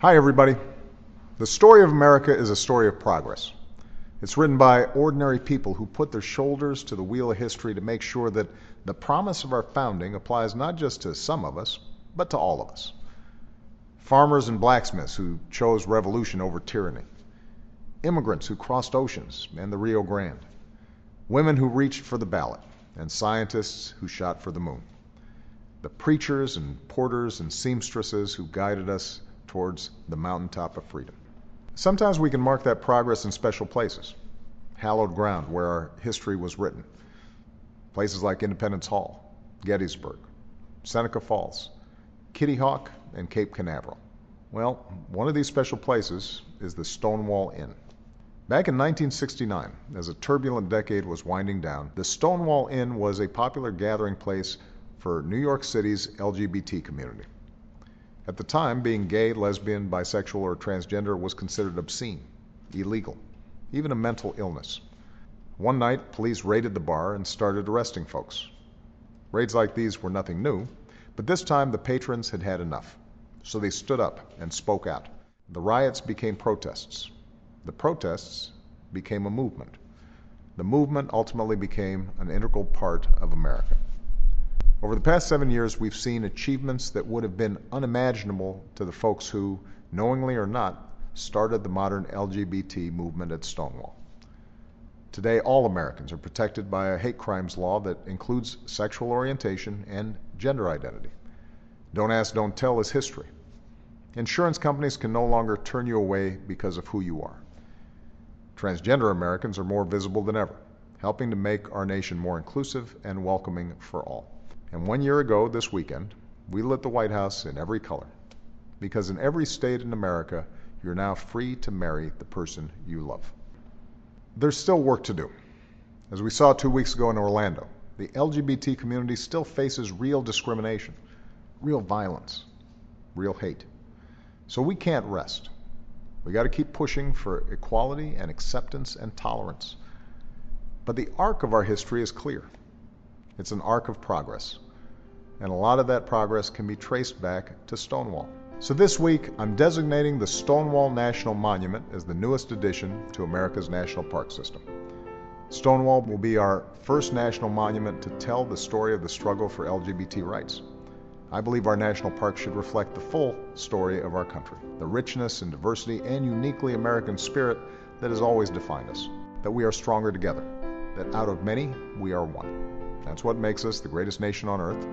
Hi, everybody. The story of America is a story of progress. It's written by ordinary people who put their shoulders to the wheel of history to make sure that the promise of our founding applies not just to some of us, but to all of us. Farmers and blacksmiths who chose revolution over tyranny. Immigrants who crossed oceans and the Rio Grande. Women who reached for the ballot. And scientists who shot for the moon. The preachers and porters and seamstresses who guided us towards the mountaintop of freedom. Sometimes we can mark that progress in special places, hallowed ground where our history was written. Places like Independence Hall, Gettysburg, Seneca Falls, Kitty Hawk, and Cape Canaveral. Well, one of these special places is the Stonewall Inn. Back in 1969, as a turbulent decade was winding down, the Stonewall Inn was a popular gathering place for New York City's LGBT community. At the time, being gay, lesbian, bisexual, or transgender was considered obscene, illegal, even a mental illness. One night, police raided the bar and started arresting folks. Raids like these were nothing new, but this time the patrons had had enough. So they stood up and spoke out. The riots became protests. The protests became a movement. The movement ultimately became an integral part of America. Over the past seven years, we've seen achievements that would have been unimaginable to the folks who, knowingly or not, started the modern LGBT movement at Stonewall. Today, all Americans are protected by a hate crimes law that includes sexual orientation and gender identity. Don't ask, don't tell is history. Insurance companies can no longer turn you away because of who you are. Transgender Americans are more visible than ever, helping to make our nation more inclusive and welcoming for all. And one year ago, this weekend, we lit the White House in every color. Because in every state in America, you're now free to marry the person you love. There's still work to do. As we saw two weeks ago in Orlando, the LGBT community still faces real discrimination, real violence, real hate. So we can't rest. We got to keep pushing for equality and acceptance and tolerance. But the arc of our history is clear. It's an arc of progress. And a lot of that progress can be traced back to Stonewall. So this week, I'm designating the Stonewall National Monument as the newest addition to America's national park system. Stonewall will be our first national monument to tell the story of the struggle for LGBT rights. I believe our national park should reflect the full story of our country, the richness and diversity and uniquely American spirit that has always defined us, that we are stronger together, that out of many, we are one. That's what makes us the greatest nation on earth,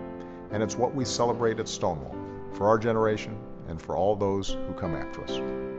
and it's what we celebrate at Stonewall for our generation and for all those who come after us.